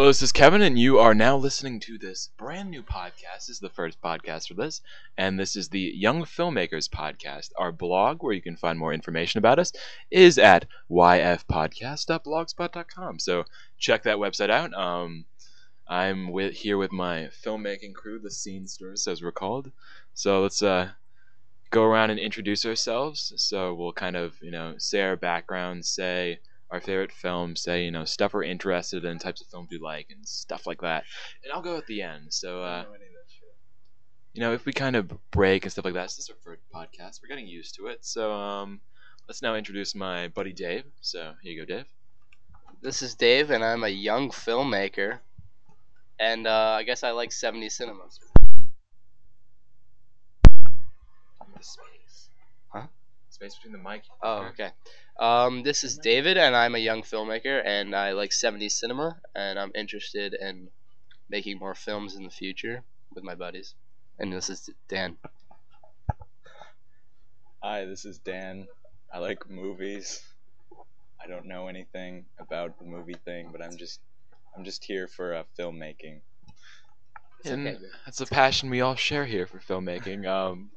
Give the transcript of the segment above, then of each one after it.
Hello, this is Kevin, and you are now listening to this brand new podcast. This is the first podcast for this, and this is the Young Filmmakers Podcast. Our blog, where you can find more information about us, is at yfpodcast.blogspot.com. So check that website out. Um, I'm with here with my filmmaking crew, the Scene Scenesters, as we're called. So let's uh, go around and introduce ourselves. So we'll kind of, you know, say our background, say our favorite films, say, you know, stuff we're interested in, types of films we like, and stuff like that. And I'll go at the end. So, uh, you know, if we kind of break and stuff like that, this is our first podcast. We're getting used to it. So, um, let's now introduce my buddy Dave. So, here you go, Dave. This is Dave, and I'm a young filmmaker. And uh, I guess I like 70 cinemas. Space. Huh? Space between the mic. Oh, okay. Um, this is David, and I'm a young filmmaker, and I like 70s cinema, and I'm interested in making more films in the future with my buddies. And this is Dan. Hi, this is Dan. I like movies. I don't know anything about the movie thing, but I'm just I'm just here for uh, filmmaking. It's and okay. that's a passion we all share here for filmmaking. Um,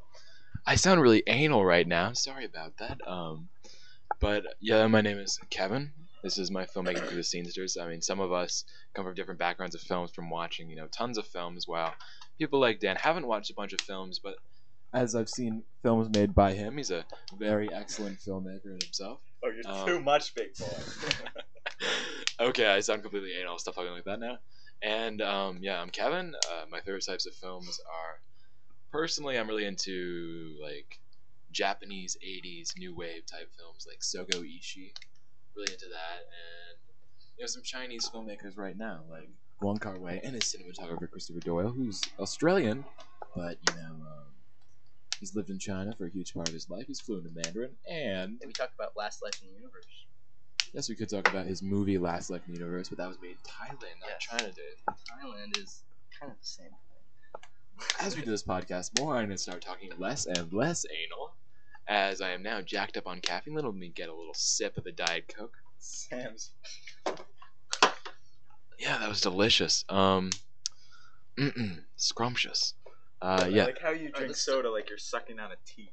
I sound really anal right now. Sorry about that. Um, but yeah, my name is Kevin. This is my filmmaking through the scenesters. I mean, some of us come from different backgrounds of films, from watching you know tons of films. While people like Dan haven't watched a bunch of films, but as I've seen films made by him, he's a very excellent filmmaker in himself. Oh, you're Um, too much, big boy. okay, I sound completely anal. Stop talking like that now. And um, yeah, I'm Kevin. Uh, my favorite types of films are, personally, I'm really into like Japanese '80s new wave type films, like Sogo Ishii. Really into that, and you know some Chinese filmmakers right now, like Wong Kar Wai and his cinematographer Christopher Doyle, who's Australian, but you know. Um, He's lived in China for a huge part of his life. He's fluent in Mandarin, and we talked about Last Life in the Universe. Yes, we could talk about his movie Last Life in the Universe, but that was made in Thailand, not Yes. China, Dave. Thailand is kind of the same. As we do this podcast more, I'm going to start talking less and less anal, as I am now jacked up on caffeine. Let me get a little sip of the Diet Coke. Sam's. Yeah, that was delicious. Um, mm-mm, scrumptious. Uh, I yeah, like how you drink soda like you're sucking on a teat.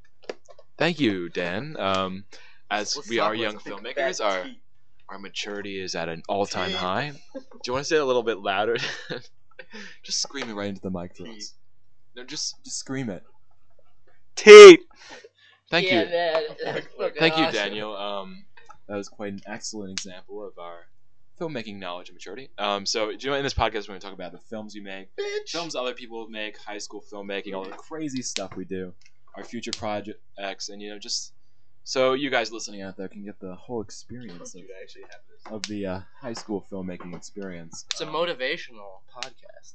thank you, Dan. Um, as What's we up are with young big filmmakers, our teat? our maturity is at an all-time Teeth. high. Do you want to say it a little bit louder? just scream it right into the mic for us. No, just just scream it. teat. Thank yeah, you, Man, that's fucking thank you. Daniel. Um, that was quite an excellent example of our filmmaking knowledge and maturity. Um, so do you know in this podcast we're going to talk about the films we make, Bitch. films other people make, high school filmmaking, all the crazy stuff we do, our future projects, and you know just so you guys listening out there can get the whole experience of, actually have this. of the uh, high school filmmaking experience. It's a Um, motivational podcast.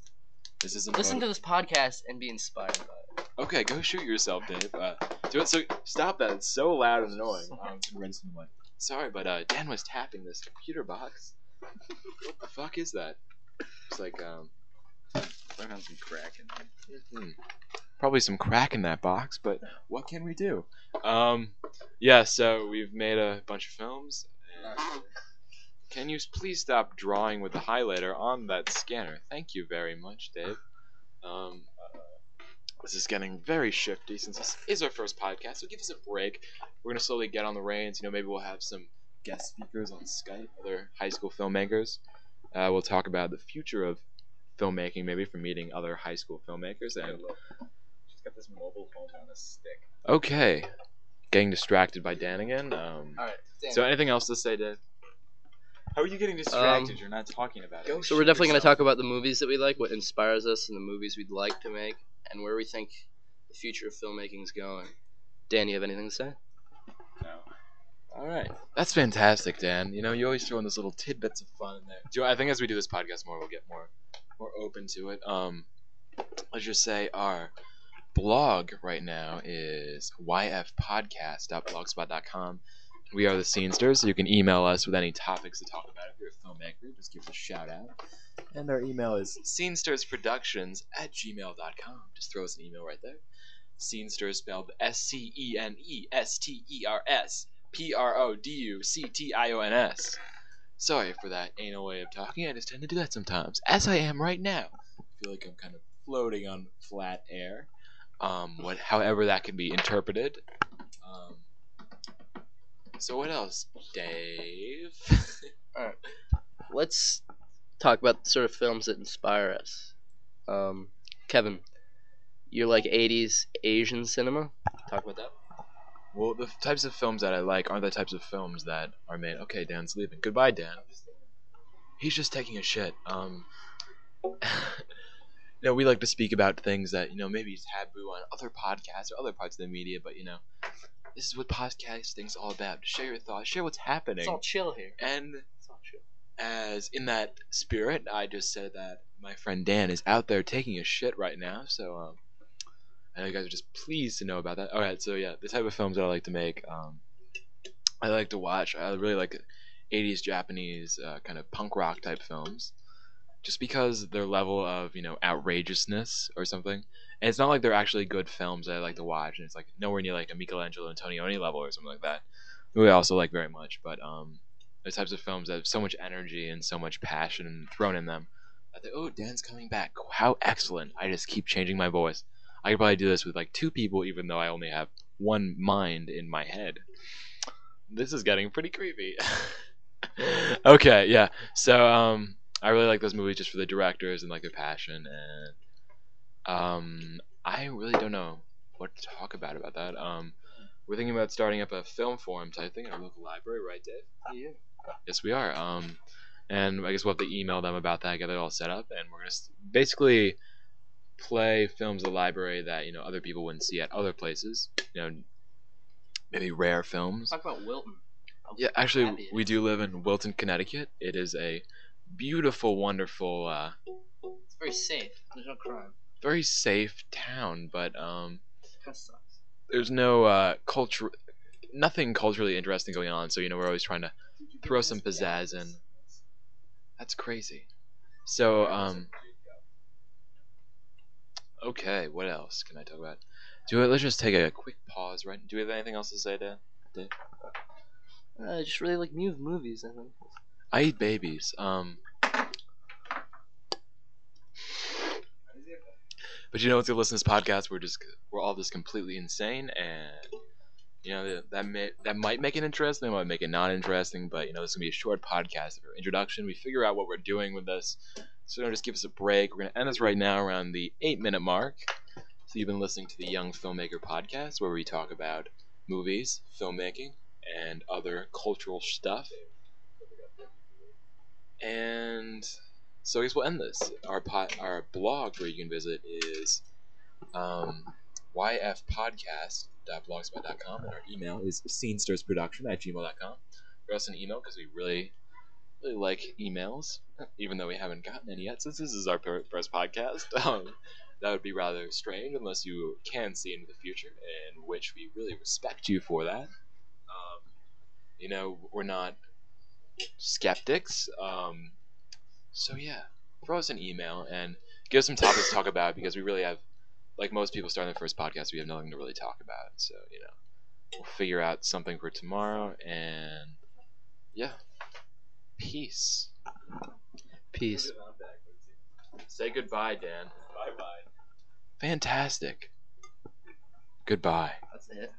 This isn't Listen to this podcast and be inspired by it. Okay, go shoot yourself, Dave. Uh, do it. So stop that. It's so loud and annoying. Um, it's gonna raise the mic. Sorry, but uh, Dan was tapping this computer box. what the fuck is that? It's like um, Put on some crack in there. hmm, probably some crack in that box. But what can we do? Um, yeah. So we've made a bunch of films. And can you please stop drawing with the highlighter on that scanner? Thank you very much, Dave. Um, this is getting very shifty since this is our first podcast, so give us a break. We're gonna slowly get on the reins. You know, maybe we'll have some guest speakers on Skype, other high school filmmakers. Uh, we'll talk about the future of filmmaking, maybe from meeting other high school filmmakers. And She's got this mobile phone on a stick. okay, getting distracted by Dan again. Um, All right. so anything else to say, Dave? How are you getting distracted? Um, you're not talking about it. So we're definitely going to talk about the movies that we like, what inspires us, and the movies we'd like to make, and where we think the future of filmmaking is going. Dan, you have anything to say? No. All right, that's fantastic, Dan. You know, you always throw in those little tidbits of fun in there. Do you- I think as we do this podcast more, we'll get more, more open to it. Um, let's just say our blog right now is yfpodcast.blogspot.com. We are the Scenesters, so you can email us with any topics to talk about. If you're a filmmaker, just give us a shout out. And our email is scenestersproductions at gmail.com. Just throw us an email right there. Scenesters spelled S C E N E S T E R S P R O D U C T I O N S. Sorry for that anal way of talking. I just tend to do that sometimes, as I am right now. I feel like I'm kind of floating on flat air. Um, what, however that can be interpreted. So what else, Dave? All right. Let's talk about the sort of films that inspire us. Um, Kevin, you're like 80s Asian cinema. Talk about that. well, the types of films that I like aren't the types of films that are made. Okay, Dan's leaving. Goodbye, Dan. He's just taking a shit. Um, you know, we like to speak about things that you know maybe taboo on other podcasts or other parts of the media, but you know, this is what podcasting's all about. Share your thoughts, share what's happening, It's all chill here. and It's all chill. as in that spirit, I just said that my friend Dan is out there taking a shit right now. So um, I know you guys are just pleased to know about that. All right, so yeah, the type of films that I like to make, um, I like to watch. I really like 80s Japanese uh, kind of punk rock type films, just because their level of you know outrageousness or something. And it's not like they're actually good films that I like to watch, and it's like nowhere near like a Michelangelo Antonioni level or something like that. Who I also like very much, but um, the types of films that have so much energy and so much passion thrown in them. I think, oh, Dan's coming back. How excellent! I just keep changing my voice. I could probably do this with like two people, even though I only have one mind in my head. This is getting pretty creepy. okay, yeah. So, um, I really like those movies just for the directors and like their passion, and um, I really don't know what to talk about about that. Um, we're thinking about starting up a film forum type thing at our local library, right, Dave? Yeah. Yes, we are. Um, and I guess we'll have to email them about that, get it all set up, and we're gonna basically play films at the library that you know other people wouldn't see at other places. You know, maybe rare films. Talk about Wilton. Yeah, actually, we do live in Wilton, Connecticut. It is a beautiful, wonderful, uh, It's very safe. There's no crime. very safe town, but um, there's no uh, culture, nothing culturally interesting going on. So you know, we're always trying to throw some pizzazz in. That's crazy. So um, okay, what else can I talk about? Do it. Let's just take a quick pause. Right? Do we have anything else to say, Dan? I just really like new movies. I think. I eat babies. Um, but you know, if you listen to this podcast, we're just we're all just completely insane, and you know that may that might make it interesting, might make it not interesting. But you know, this is gonna be a short podcast for introduction. We figure out what we're doing with this, so don't just give us a break. We're gonna end this right now around the eight minute mark. So you've been listening to the Young Filmmaker podcast, where we talk about movies, filmmaking, and other cultural stuff. And so I guess we'll end this. Our pod, our blog where you can visit is um, yfpodcast.blogspot.com and our email is scenestersproduction at gmail.com. Write us an email because we really, really like emails, even though we haven't gotten any yet since this is our first podcast. Um, that would be rather strange unless you can see into the future, in which we really respect you for that. Um, you know, we're not skeptics. Um, so yeah, throw us an email and give us some topics to talk about because we really have, like most people starting their first podcast, we have nothing to really talk about. So you know, we'll figure out something for tomorrow and yeah, peace. Peace. Say goodbye, Dan. Bye bye. Fantastic. Goodbye. That's it.